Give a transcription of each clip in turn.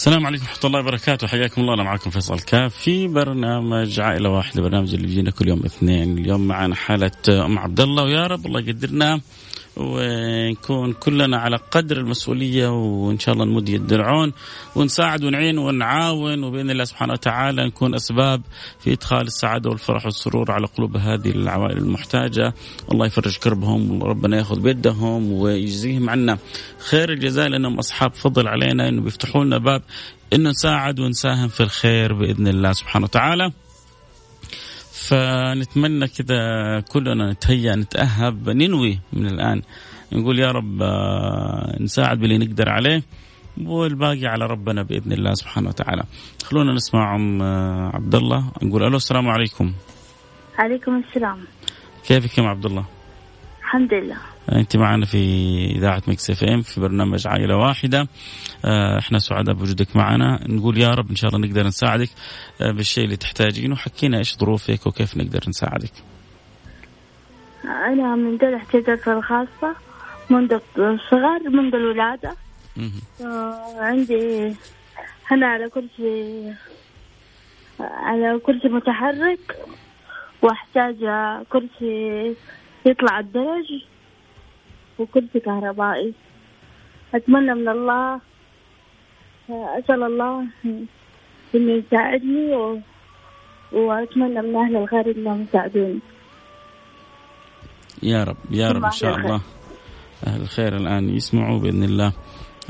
السلام عليكم ورحمة الله وبركاته. حياكم الله. أنا معكم فيصل كاف في برنامج عائلة واحدة برنامج اللي بيجينا كل يوم اثنين. اليوم معنا حالة أم عبد الله. ويا رب الله يقدرنا. ونكون كلنا على قدر المسؤولية وإن شاء الله نمد يد العون ونساعد ونعين ونعاون وبإذن الله سبحانه وتعالى نكون أسباب في إدخال السعادة والفرح والسرور على قلوب هذه العوائل المحتاجة. الله يفرج كربهم وربنا يأخذ بيدهم ويجزيهم عنا خير الجزاء لأنهم أصحاب فضل علينا أنه بيفتحوا لنا باب أنه نساعد ونساهم في الخير بإذن الله سبحانه وتعالى. فنتمنى كذا كلنا نتهيأ نتأهب ننوي من الآن نقول يا رب آه، نساعد باللي نقدر عليه والباقي على ربنا بإذن الله سبحانه وتعالى. خلونا نسمع أم آه، عبد الله نقول ألو السلام عليكم. عليكم السلام كيفك يا أم عبد الله؟ الحمد لله. أنت معنا في إذاعة Mix FM في برنامج عائلة واحدة. آه، إحنا سعداء بوجودك معنا. نقول يا رب إن شاء الله نقدر نساعدك آه، بالشيء اللي تحتاجينه. حكينا إيش ظروفك وكيف نقدر نساعدك. أنا من ذوي الاحتياجات الخاصة منذ الصغر منذ الولادة. مهم. آه، عندي هنا على كرسي على كرسي متحرك وأحتاج كرسي يطلع الدرج وكرسي كهربائي. أتمنى من الله أسأل الله إنه يساعدني و... وأتمنى من أهل الخير إنهم يساعدوني. يا رب يا رب إن شاء الله أهل الخير الآن يسمعوا بإذن الله.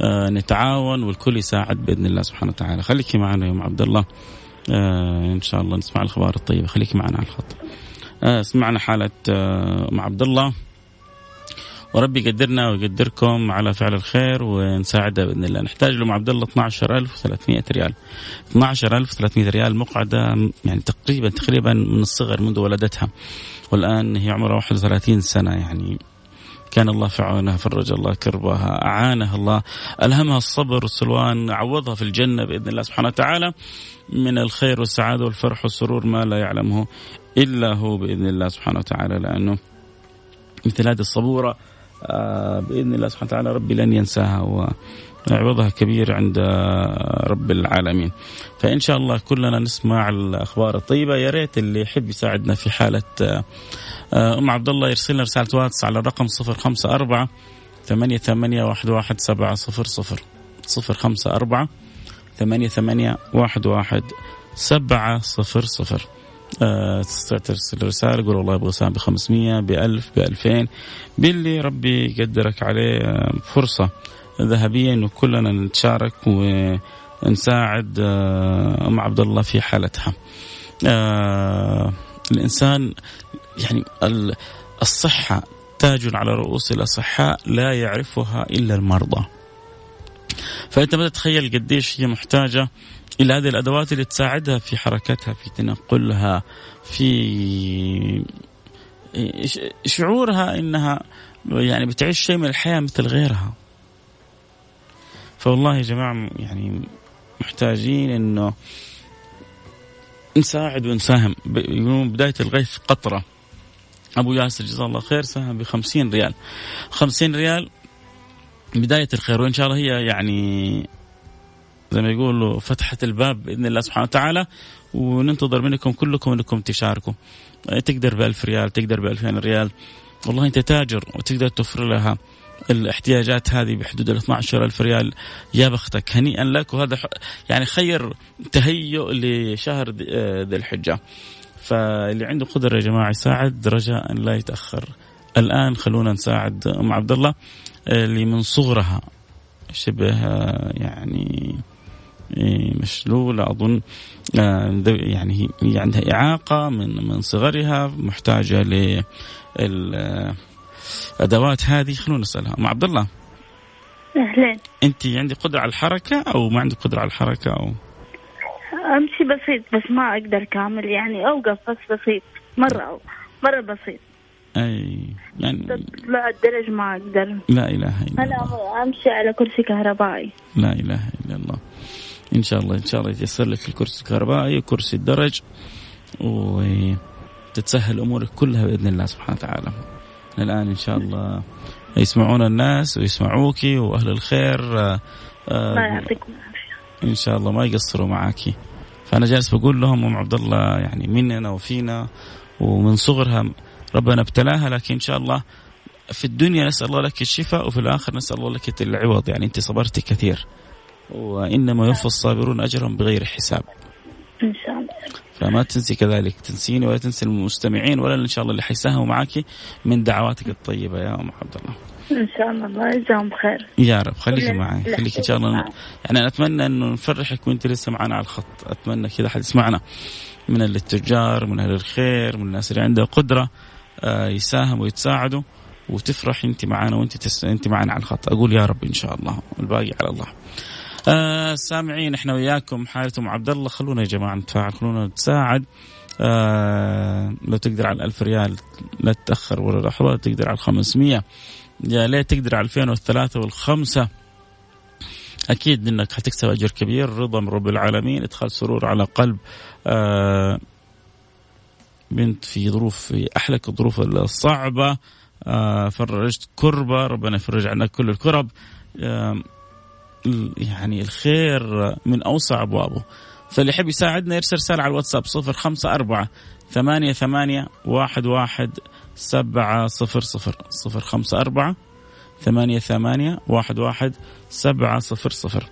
آه نتعاون والكل يساعد بإذن الله سبحانه وتعالى. خليكي معنا يا أم عبد الله. آه إن شاء الله نسمع الأخبار الطيبة. خليكي معنا على الخط. سمعنا حالة آه أم عبد الله وربي يقدرنا ويقدركم على فعل الخير ونساعدها بإذن الله. نحتاج لام عبد الله 12300 ريال. 12300 ريال مقعدة يعني تقريبا تقريبا من الصغر منذ ولدتها. والآن هي عمرها 31 سنة يعني كان الله في عونها فرج الله كربها أعانها الله ألهمها الصبر والسلوان عوضها في الجنة بإذن الله سبحانه وتعالى. من الخير والسعادة والفرح والسرور ما لا يعلمه إلا هو بإذن الله سبحانه وتعالى لأنه مثل هذه الصبورة آه، بإذن الله سبحانه وتعالى ربي لن ينساها وعوضها كبير عند رب العالمين. فإن شاء الله كلنا نسمع الأخبار الطيبة. يا ريت اللي يحب يساعدنا في حالة آه، آه، أم عبد الله يرسل لنا رسالة واتس على الرقم 054 ثمانية ثمانية واحد واحد سبعة صفر صفر. صفر خمسة أربعة ثمانية ثمانية واحد واحد سبعة صفر صفر. آه، تستطيع ترسل رسالة قول والله أبغى أساهم ب 500 ب 1000 ب 2000 باللي ربي يقدرك عليه آه، فرصة ذهبية إنه كلنا نتشارك ونساعد آه، أم عبد الله في حالتها. الإنسان يعني ال- الصحة تاج على رؤوس الأصحاء لا يعرفها إلا المرضى فأنت ما تتخيل قديش هي محتاجة إلى هذه الأدوات اللي تساعدها في حركتها في تنقلها في شعورها إنها يعني بتعيش شيء من الحياة مثل غيرها. فوالله يا جماعة يعني محتاجين إنه نساعد ونساهم يقولون بداية الغيث قطرة. أبو ياسر جزاه الله خير ساهم ب 50 ريال. 50 ريال بداية الخير وإن شاء الله هي يعني زي ما يقولوا فتحت الباب بإذن الله سبحانه وتعالى وننتظر منكم كلكم أنكم تشاركوا. تقدر ب 1000 ريال تقدر ب 2000 ريال. والله أنت تاجر وتقدر توفر لها الاحتياجات هذه بحدود ال 12 ألف ريال. يا بختك هنيئا لك وهذا يعني خير تهيؤ لشهر ذي آه، ذي الحجة. فاللي عنده قدرة يا جماعة يساعد رجاء لا يتأخر. الآن خلونا نساعد أم عبد الله آه، اللي من صغرها شبه آه، يعني آه، مشلولة أظن آه، يعني هي عندها إعاقة من من صغرها محتاجة ل ال- أدوات هذه. خلونا نسألها. أم عبد الله؟ أهلين. أنت عندك قدرة على الحركة أو ما عندك قدرة على الحركة أو؟ أمشي بسيط بس ما أقدر كامل. يعني أوقف بس بسيط. مرة مرة بسيط. أي يعني لا الدرج ما أقدر. لا إله إلا الله. أنا أمشي على كرسي كهربائي. لا إله إلا الله. إن شاء الله إن شاء الله يتيسر لك الكرسي الكهربائي وكرسي الدرج وتتسهل امورك كلها بإذن الله سبحانه وتعالى. الآن إن شاء الله يسمعون الناس ويسمعوك وأهل الخير آه، آه، الله يعطيكم العافية. إن شاء الله ما يقصروا معاكي فأنا جالس بقول لهم أم عبد الله يعني مننا وفينا ومن صغرها ربنا ابتلاها لكن إن شاء الله في الدنيا نسأل الله لك الشفاء وفي الآخر نسأل الله لك العوض. يعني أنت صبرتي كثير. وإنما يوفى الصابرون أجرهم بغير حساب. إن شاء الله. فما تنسي كذلك تنسيني ولا تنسي المستمعين ولا إن شاء الله اللي حيساهموا معك من دعواتك الطيبة يا أم عبد الله. إن شاء الله. الله يجزاهم خير. يا رب خليكي معي خليكي. إن شاء الله. يعني أنا أتمنى إنه نفرحك وأنت لسه معنا على الخط. أتمنى كذا حد يسمعنا. من التجار من أهل الخير من الناس اللي عندها قدرة آه، يساهموا ويتساعدوا وتفرح أنت معنا وأنت تس... أنت معنا على الخط. أقول يا رب إن شاء الله والباقي على الله. آه سامعين إحنا وياكم حالة ام عبد الله خلونا يا جماعة نتفاعل خلونا نتساعد. آه لو تقدر على الألف ريال لا تتأخر ولا لحظة تقدر على 500 يا ليت تقدر على 2000 والثلاثة والخمسة. أكيد إنك حتكسب أجر كبير. رضا من رب العالمين إدخال سرور على قلب. آه بنت في ظروف في أحلك الظروف الصعبة. آه فرجت كربة. ربنا يفرج عنا كل الكرب. آه يعني الخير من أوسع أبوابه. فاللي يحب يساعدنا يرسل رسالة على الواتساب صفر خمسة أربعة ثمانية ثمانية واحد واحد سبعة صفر صفر. صفر خمسة أربعة ثمانية ثمانية واحد واحد سبعة صفر صفر.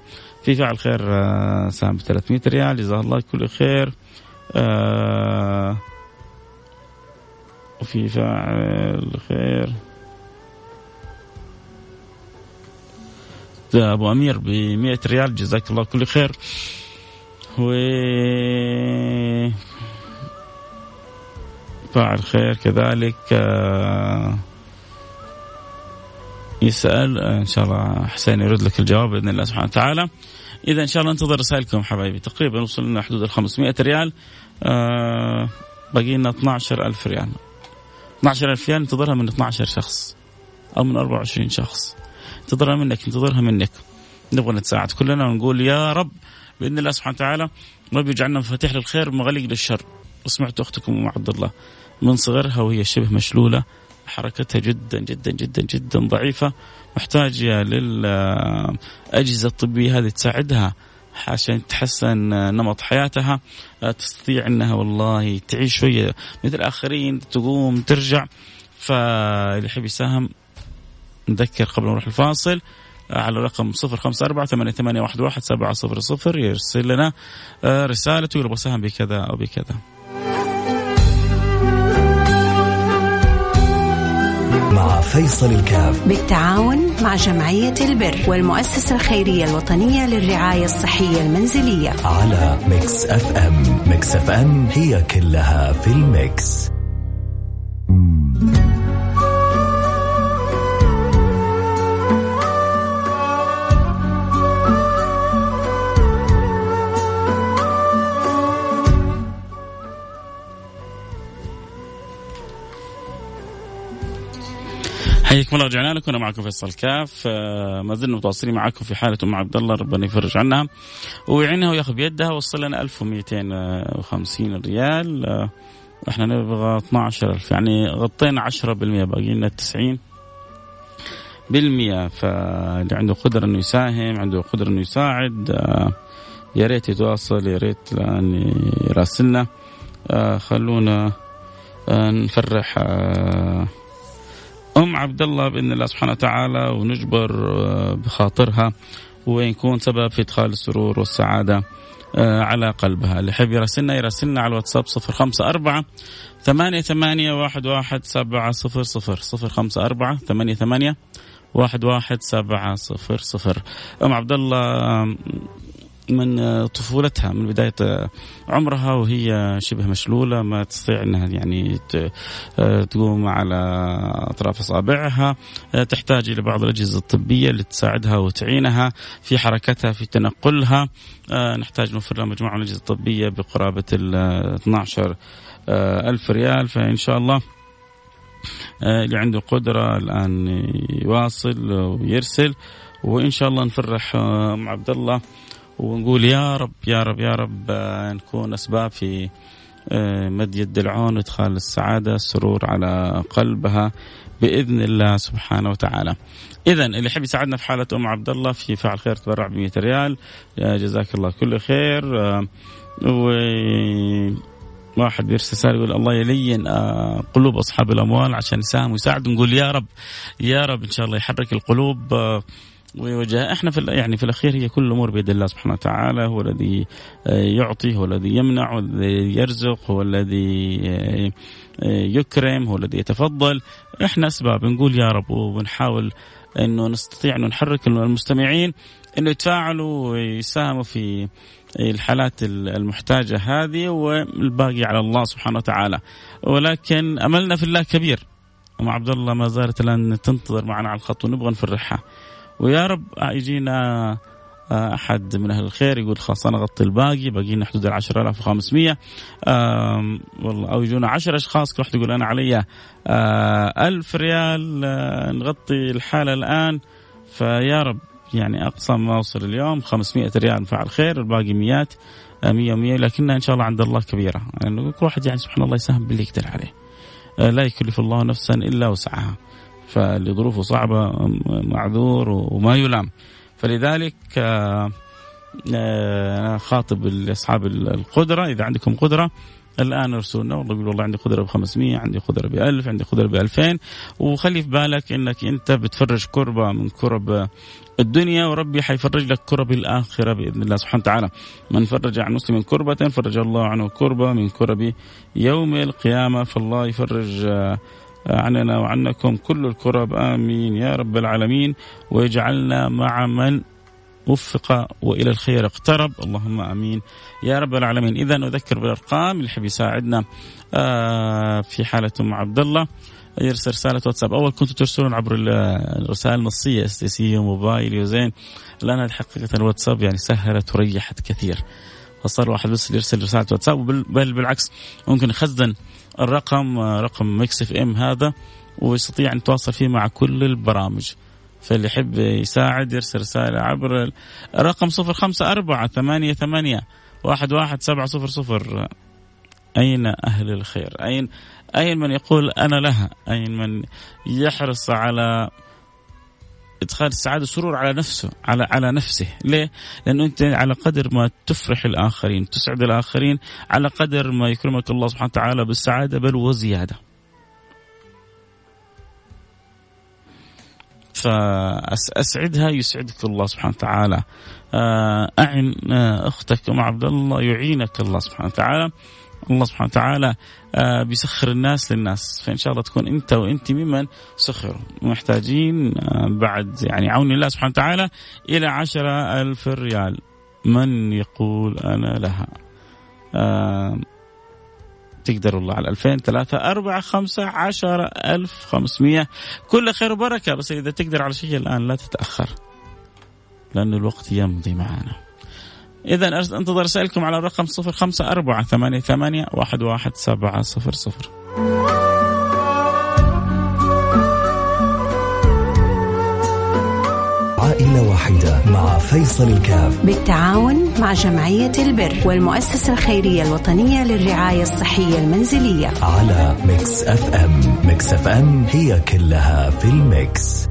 في فعل خير آه، سام ب 300 ريال. جزاه الله كل خير. آه وفي فاعل خير. أبو أمير ب 100 ريال جزاك الله كل خير. و فاعل خير كذلك آه، يسأل آه، إن شاء الله حسين يرد لك الجواب بإذن الله سبحانه وتعالى. إذا إن شاء الله انتظر رسائلكم حبايبي. تقريبا وصلنا حدود ال 500 ريال آه باقي لنا 12000 ريال. 12000 ريال انتظرها من 12 شخص أو من 24 شخص. انتظرها منك انتظرها منك. نبغى نتساعد. كلنا ونقول يا رب بإذن الله سبحانه وتعالى رب يجعلنا مفاتيح للخير ومغاليق للشر. وسمعت أختكم أم عبد الله. من صغرها وهي شبه مشلولة حركتها جدا جدا جدا جدا ضعيفة. محتاجه للأجهزة الطبية هذه تساعدها عشان تحسن نمط حياتها. تستطيع إنها والله تعيش شوية. مثل الاخرين تقوم ترجع. فاللي يحب يساهم نذكر قبل ما نروح الفاصل على رقم صفر خمسة أربعة ثمانية, ثمانية واحد, واحد سبعة صفر صفر يرسل لنا آه، رسالة يقول بساهم بكذا أو بكذا. مع فيصل الكاف. بالتعاون مع جمعية البر والمؤسسة الخيرية الوطنية للرعاية الصحية المنزلية. على Mix FM. Mix FM هي كلها في ال mix. حياكم الله رجعنا لكم. أنا معكم فيصل كاف. آه، ما زلنا متواصلين معكم في حالة أم عبد الله ربنا يفرج عنها. ويعينها وياخذ بيدها وصل لنا 1250 ريال. آه، إحنا نبغى 12000 يعني غطينا 10% باقي لنا 90 بالمية فاللي عنده قدرة إنه يساهم عنده قدرة إنه يساعد آه، يا ريت يتواصل يا ريت الان يراسلنا. آه، خلونا نفرح أم عبد الله بإذن الله سبحانه وتعالى ونجبر آه، بخاطرها ونكون سبب في إدخال السرور والسعادة آه، على قلبها. اللي يحب يراسلنا يراسلنا على الواتساب صفر خمسة أربعة ثمانية ثمانية واحد واحد سبعة صفر صفر. صفر خمسة أربعة ثمانية ثمانية واحد واحد سبعة صفر صفر. أم عبد الله من طفولتها من بداية عمرها وهي شبه مشلولة ما تستطيع أنها يعني تقوم على أطراف أصابعها. تحتاج إلى بعض الأجهزة الطبية اللي تساعدها وتعينها في حركتها في تنقلها. نحتاج نوفر لها مجموعة من الأجهزة الطبية بقرابة ال 12 ألف ريال. فإن شاء الله اللي عنده قدرة الآن يواصل ويرسل. وإن شاء الله نفرح أم عبد الله. ونقول يا رب يا رب يا رب آه، نكون أسباب في آه، مد يد العون وإدخال السعادة السرور على قلبها بإذن الله سبحانه وتعالى. اذا اللي يحب يساعدنا في حالة أم عبد الله في فعل خير تبرع ب 100 ريال جزاك الله كل خير. آه، و واحد بيرسل رساله يقول الله يلين قلوب أصحاب الأموال عشان يساهم ويساعد نقول يا رب يا رب إن شاء الله يحرك القلوب ويوجه إحنا في يعني في الأخير هي كل الأمور بيد الله سبحانه وتعالى هو الذي آه، يعطي هو الذي يمنع هو الذي يرزق هو الذي آه، آه، يكرم هو الذي يتفضل. إحنا أسباب نقول يا رب ونحاول إنه نستطيع انه نحرك المستمعين إنه يتفاعلوا ويساهموا في الحالات المحتاجة هذه والباقي على الله سبحانه وتعالى. ولكن أملنا في الله كبير. أم عبد الله ما زالت الآن تنتظر معنا على الخط ونبغى نفرحها. ويا رب يجينا آه، أحد من أهل الخير يقول خلاص أنا أغطي الباقي باقي لنا حدود ال 10500 والله أو يجونا 10 أشخاص كل واحد يقول أنا علي 1000 آه، ريال آه، نغطي الحالة الآن. فيا رب يعني أقصى ما أوصل اليوم 500 ريال فعل خير الباقي مئات 100 و100 لكنها إن شاء الله عند الله كبيرة. يعني كل واحد يعني سبحان الله يساهم باللي يقدر عليه. لا يكلف الله نفسا إلا وسعها. فاللي ظروفه صعبة معذور وما يلام. فلذلك آه، آه، أنا خاطب أصحاب القدرة إذا عندكم قدرة الآن ارسلنا والله يقول والله عندي قدرة ب 500 عندي قدرة ب 1000 عندي قدرة ب 2000 وخلي في بالك إنك أنت بتفرج كربة من كرب الدنيا وربي حيفرج لك كرب الآخرة بإذن الله سبحانه وتعالى. من فرج عن مسلم كربة فرج الله عنه كربة من كرب يوم القيامة فالله يفرج آه، عننا وعنكم كل الكرب. آمين. يا رب العالمين. ويجعلنا مع من وفق وإلى الخير اقترب. اللهم آمين. يا رب العالمين. إذا نذكر بالأرقام اللي يحب يساعدنا آه، في حالة أم عبد الله يرسل رسالة واتساب. أول كنتوا ترسلون عبر الرسائل النصية STC وموبايل وزين الآن الحقيقة الواتساب يعني سهلت وريحت كثير. فصار واحد بس يرسل رسالة واتساب بل بالعكس ممكن يخزن الرقم رقم Mix FM هذا ويستطيع أن يتواصل فيه مع كل البرامج. فاللي يحب يساعد يرسل رسالة عبر الرقم صفر خمسة أربعة ثمانية ثمانية واحد واحد سبعة صفر صفر. أين أهل الخير؟ أين أين من يقول أنا لها؟ أين من يحرص على إدخال السعادة والسرور على نفسه على على نفسه. ليه؟ لأنه أنت على قدر ما تفرح الآخرين تسعد الآخرين على قدر ما يكرمك الله سبحانه وتعالى بالسعادة بل وزيادة. فأسعدها يسعدك الله سبحانه وتعالى. آه، أعن آه، أختك أم عبد الله يعينك الله سبحانه وتعالى. الله سبحانه وتعالى آه، بيسخر الناس للناس. فإن شاء الله تكون أنت وأنت ممن سخروا. محتاجين آه، بعد يعني عون الله سبحانه وتعالى إلى عشرة ألف ريال. من يقول أنا لها؟ آه، تقدر الله على ألفين ثلاثة أربعة خمسة عشرة ألف خمسمية. كل خير وبركة. بس إذا تقدر على شيء الآن لا تتأخر لأن الوقت يمضي معنا. إذا أنتظر رسائلكم على الرقم صفر خمسة أربعة ثمانية ثمانية واحد واحد سبعة صفر صفر. عائلة واحدة مع فيصل الكاف. بالتعاون مع جمعية البر والمؤسسة الخيرية الوطنية للرعاية الصحية المنزلية. على Mix FM. Mix FM هي كلها في ال mix.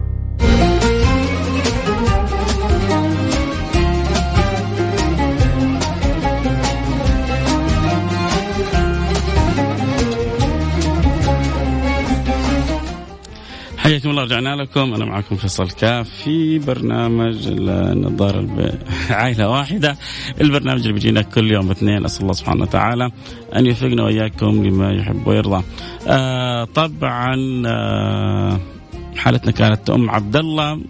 حياكم الله رجعنا لكم. أنا معكم فيصل كاف في برنامج النظارة الب... عائلة واحدة. البرنامج اللي بيجينا كل يوم اثنين أسأل الله سبحانه وتعالى أن يوفقنا وإياكم لما يحب ويرضى. آه طبعا آه حالتنا كانت أم عبد الله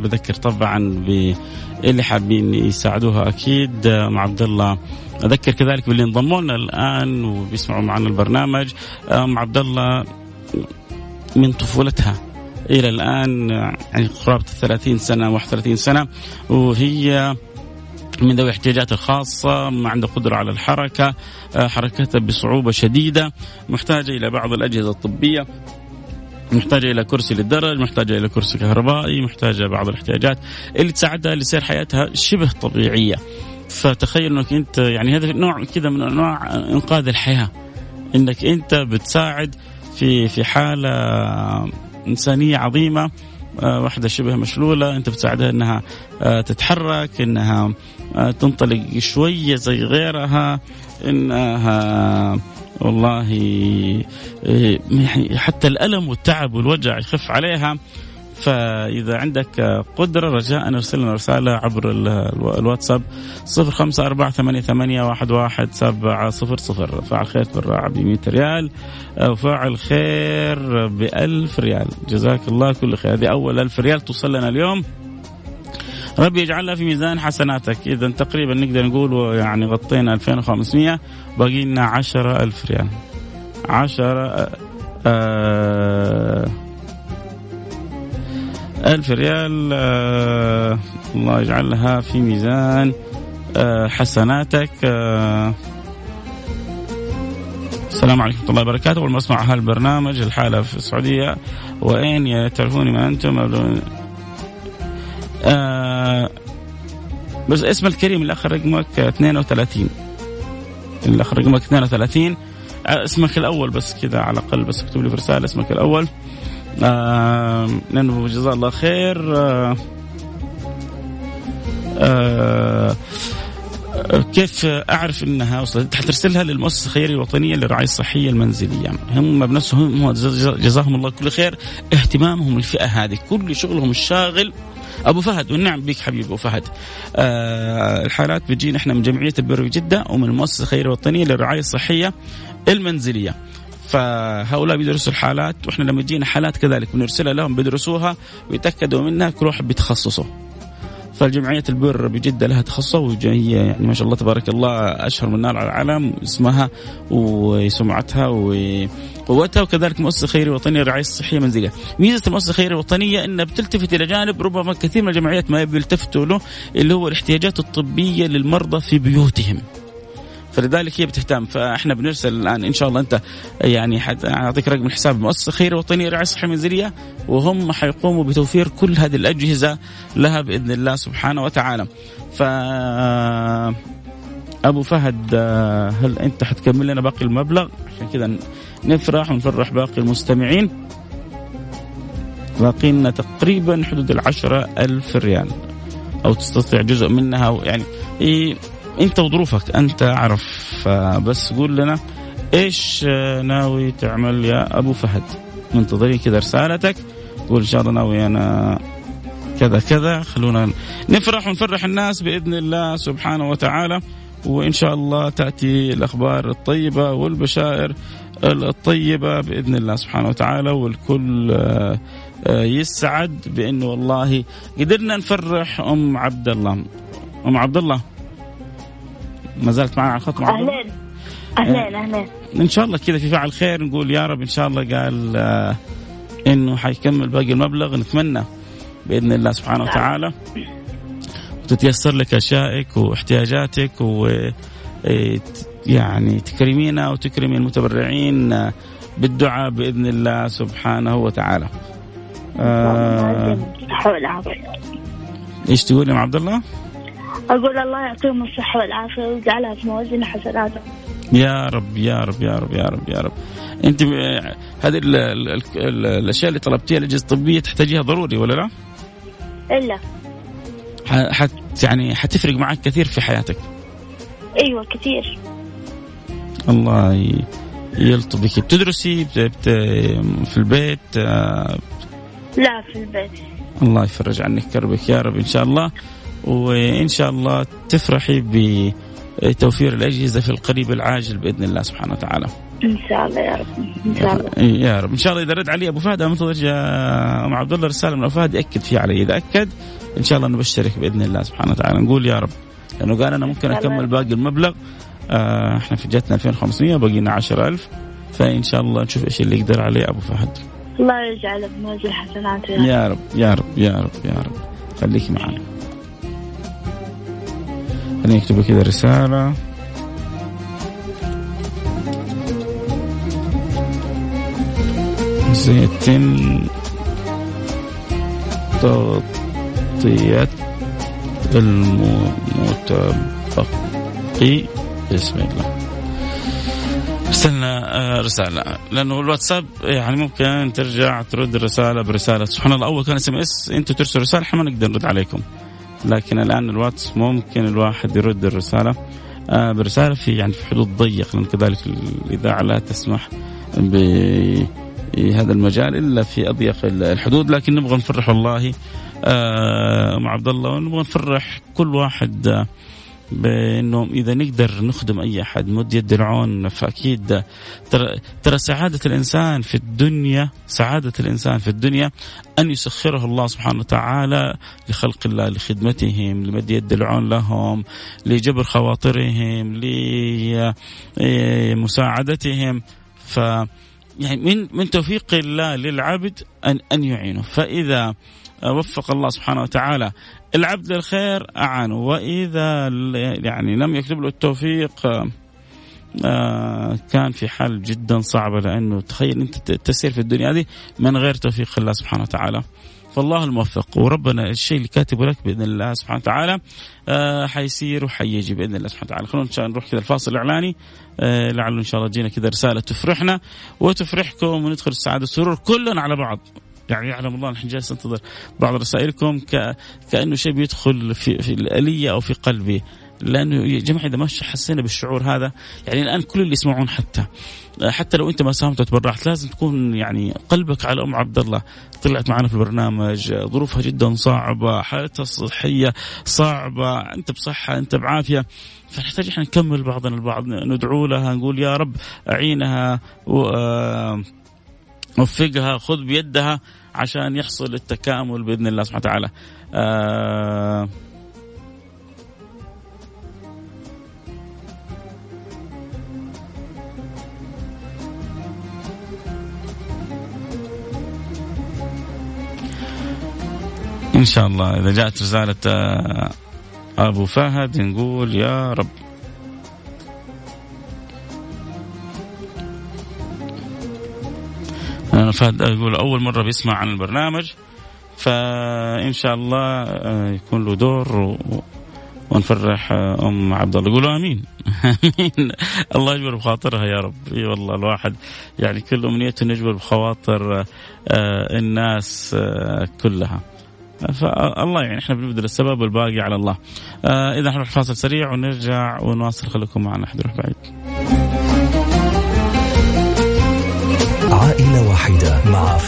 بذكر طبعا باللي حابين يساعدوها أكيد. أم عبد الله أذكر كذلك باللي انضموا لنا الآن وبيسمعوا معنا البرنامج. أم عبد الله من طفولتها. إلى الآن يعني قرابه 30 سنة 31 سنة وهي من ذوي الاحتياجات الخاصة ما عنده قدرة على الحركة حركتها بصعوبة شديدة محتاجة إلى بعض الأجهزة الطبية محتاجة إلى كرسي للدرج محتاجة إلى كرسي كهربائي محتاجة بعض الاحتياجات اللي تساعدها لسير حياتها شبه طبيعية. فتخيل إنك أنت يعني هذا نوع كذا من أنواع إنقاذ الحياة. إنك أنت بتساعد في في حالة إنسانية عظيمة واحدة شبه مشلولة أنت بتساعدها إنها تتحرك إنها تنطلق شوية زي غيرها إنها والله يعني حتى الألم والتعب والوجع يخف عليها. فإذا عندك قدرة رجاء ارسل لنا رسالة عبر الواتساب صفر خمسة أربعة ثمانية, ثمانية واحد, واحد سبعة صفر صفر. فاعل خير بالراعة بمئة ريال وفاعل خير بألف ريال. جزاك الله كل خير. هذه أول ألف ريال توصل لنا اليوم. ربي يجعلها في ميزان حسناتك. إذا تقريبا نقدر نقول يعني غطينا 2500 باقي لنا 10000 ريال. 10 آه ألف ريال آه الله يجعلها في ميزان آه حسناتك آه. السلام عليكم ورحمة الله وبركاته. أول ما أسمع هالبرنامج الحالة في السعودية وين تعرفوني من أنتم؟ بس اسم الكريم الأخ رقمك 32 الأخ رقمك 32 اسمك الأول بس كذا على الأقل بس اكتب لي في رسالة اسمك الأول. لأنه جزاه الله خير آه آه كيف أعرف إنها وصلت؟ حترسلها للمؤسسة الخيرية الوطنية للرعاية الصحية المنزلية، هم بنفسهم هم جزاهم الله كل خير اهتمامهم الفئة هذه، كل شغلهم الشاغل أبو فهد والنعم بك حبيبي أبو فهد. آه الحالات بتجينا إحنا من جمعية البر بجده ومن المؤسسة الخيرية الوطنية للرعاية الصحية المنزلية. فهؤلاء بيدرسوا الحالات وإحنا لما تجينا حالات كذلك بنرسلها لهم بيدرسوها ويتاكدوا منها كل واحد بتخصصه. فالجمعية البر بجدة لها تخصص وهي يعني ما شاء الله تبارك الله أشهر من نار على العالم اسمها وسمعتها وقوتها وكذلك مؤسسة خيرية وطنية للرعاية الصحية المنزلية. ميزة المؤسسة الخيرية الوطنية أنها بتلتفت إلى جانب ربما كثير من الجمعيات ما بيلتفتوا له اللي هو الاحتياجات الطبية للمرضى في بيوتهم. فلذلك هي بتهتم. فاحنا بنرسل الآن إن شاء الله أنت يعني أعطيك رقم الحساب المؤسسه خير وطنيه للرعايه الصحيه المنزليه وهم حيقوموا بتوفير كل هذه الأجهزة لها بإذن الله سبحانه وتعالى. ف أبو فهد هل أنت حتكمل لنا باقي المبلغ؟ عشان كذا نفرح ونفرح باقي المستمعين. باقي لنا تقريبا حدود العشرة ألف ريال. أو تستطيع جزء منها يعني إيه انت وظروفك انت اعرف بس قول لنا إيش ناوي تعمل يا أبو فهد؟ منتظرين كذا رسالتك قول إن شاء الله ناوي أنا كذا كذا. خلونا نفرح ونفرح الناس بإذن الله سبحانه وتعالى. وإن شاء الله تأتي الأخبار الطيبة والبشائر الطيبة بإذن الله سبحانه وتعالى. والكل يسعد بإنه والله قدرنا نفرح أم عبد الله. أم عبد الله. ما زالت معنا على الخط اهلين اهلين اهلين إن شاء الله كذا في فعل خير نقول يا رب إن شاء الله قال آه إنه حيكمل باقي المبلغ. نتمنى بإذن الله سبحانه وتعالى وتتيسر لك أشيائك واحتياجاتك و يعني تكرمينا وتكرمي المتبرعين بالدعاء بإذن الله سبحانه وتعالى. آه إيش تقول يا عبد الله؟ أقول الله يعطيهم الصحة والعافية ويجعلها في موازين حسناتهم. يا رب يا رب يا رب يا رب يا رب. أنت هذه الأشياء اللي طلبتيها الاجهزه الطبيه تحتاجيها ضروري ولا لا؟ إلا. حت يعني حتفرق معك كثير في حياتك. أيوه كثير. الله يلطف بك بتدرسي؟ بت... في البيت؟ لا في البيت. الله يفرج عنك كربك. يا رب إن شاء الله. وإن شاء الله تفرحي بتوفير الأجهزة في القريب العاجل بإذن الله سبحانه وتعالى. إن شاء الله يا رب إن شاء الله. يا رب. إن شاء الله إذا رد علي أبو فهد أنا منتظر أم عبد الله رسالة من أبو فهد يأكد فيها علي. إذا أكد إن شاء الله نبشرك بإذن الله سبحانه وتعالى. نقول يا رب لأنه قال أنا ممكن أكمل باقي المبلغ. آه إحنا في جاتنا 2500 باقي لنا 10000 فإن شاء الله نشوف إيش اللي يقدر عليه أبو فهد. الله يجعله بموجه حسناته يا رب يا رب يا رب يا رب. خليكي معنا. خليني اكتب كذا رسالة. سيتم تغطية المتبقي. بسم الله. ارسلنا آه، رسالة. لأنه الواتساب يعني ممكن ترجع ترد الرساله برسالة. سبحان الله أول كان SMS أنتم ترسلوا رسالة إحنا ما نقدر نرد عليكم. لكن الآن الواتس ممكن الواحد يرد الرسالة. آه، برسالة في يعني في حدود ضيق لأن كذلك الإذاعة لا تسمح بهذا المجال إلا في أضيق الحدود. لكن نبغى نفرح والله آه، أم عبد الله ونبغى نفرح كل واحد بأنه إذا نقدر نخدم أي أحد مد يد العون. فأكيد ترى ترى سعادة الإنسان في الدنيا سعادة الإنسان في الدنيا أن يسخره الله سبحانه وتعالى لخلق الله لخدمتهم لمد يد العون لهم لجبر خواطرهم لمساعدتهم ف يعني من من توفيق الله للعبد أن أن يعينه. فإذا وفق الله سبحانه وتعالى العبد للخير أعانه. وإذا يعني لم يكتب له التوفيق آه، كان في حال جدا صعبة لأنه تخيل أنت تسير في الدنيا هذه من غير توفيق الله سبحانه وتعالى. فالله الموفق. وربنا الشيء اللي كاتبه لك بإذن الله سبحانه وتعالى آه حيصير وحيجي بإذن الله سبحانه وتعالى. خلونا نروح كذا الفاصل الإعلاني. آه لعله إن شاء الله تجينا كذا رسالة تفرحنا وتفرحكم وندخل السعادة والسرور كلنا على بعض. يعني يعلم الله نحن جالس ننتظر بعض رسائلكم ك... كأنه شيء بيدخل في في الألية أو في قلبي. لأنه يا جماعة إذا ما حسينا بالشعور هذا يعني الآن كل اللي يسمعون حتى حتى لو أنت ما ساهمت وتبرعت لازم تكون يعني قلبك على أم عبد الله. طلعت معنا في البرنامج ظروفها جدا صعبة حالتها الصحيه صعبة أنت بصحة أنت بعافية. فنحتاج إحنا نكمل بعضنا البعض ندعو لها نقول يا رب أعينها و... وفقها خذ بيدها عشان يحصل التكامل بإذن الله سبحانه وتعالى. آه إن شاء الله إذا جاءت رسالة آه، أبو فهد نقول يا رب فهد يقول أول مرة بيسمع عن البرنامج فإن شاء الله آه، يكون له دور ونفرح آه، أم عبد الله يقولوا آمين. آمين. الله يجبر بخاطرها يا رب. إي والله الواحد يعني كل أمنيته نجبر بخواطر آه، الناس كلها. فالله يعني إحنا بنبذل السبب والباقي على الله. إذا نروح فاصل سريع ونرجع ونواصل. خليكم معنا احد يروح بعيد.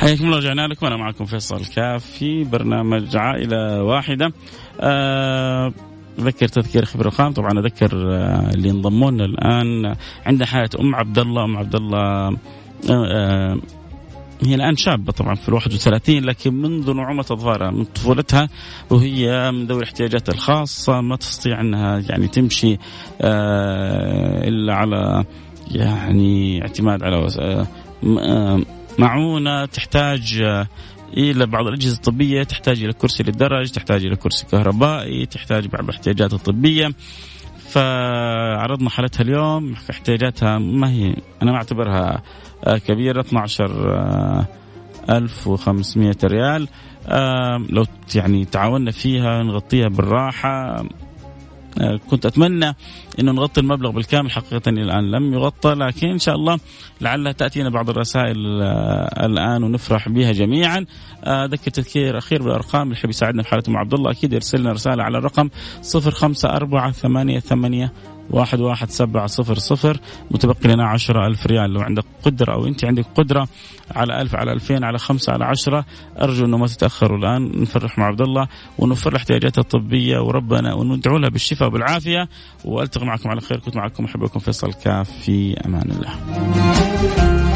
حياكم الله رجعنا لكم أنا معكم فيصل كاف في برنامج عائلة واحدة. أه أذكر تذكير خبر الخام. طبعا أذكر آه، اللي انضموا لنا الآن عندنا حاله أم عبد الله. أم عبد الله آه، آه، هي الآن شابة طبعا في ال 31 لكن منذ نعومة اظفارها من طفولتها وهي من ذوي الاحتياجات الخاصة ما تستطيع أنها يعني تمشي إلا على يعني اعتماد على معونة تحتاج آه، إلى بعض الأجهزة الطبية تحتاج إلى كرسي للدرج تحتاج إلى كرسي كهربائي تحتاج بعض الاحتياجات الطبية. فعرضنا حالتها اليوم احتياجاتها ما هي؟ أنا ما أعتبرها آه، كبيرة 12 1500 ريال. لو يعني تعاوننا فيها نغطيها بالراحة. آه، كنت أتمنى إنه نغطي المبلغ بالكامل حقيقة الآن. لم يغطى لكن إن شاء الله لعلها تأتينا بعض الرسائل آه، الآن ونفرح بها جميعا. آه، أذكر تذكير أخير بالأرقام اللي يحب يساعدنا في حالة ام عبد الله أكيد يرسل لنا رسالة على الرقم 05488 واحد واحد سبعة صفر صفر. متبقي لنا عشرة ألف ريال. لو عندك قدرة أو أنت عندك قدرة على ألف على ألفين على خمسة على عشرة أرجو أنه ما تتأخروا الآن. نفرح مع عبد الله ونوفر احتياجاتها الطبية وربنا وندعو لها بالشفاء والعافية. وألتقي معكم على خير. كنت معكم أحبكم. فيصل كاف في أمان الله.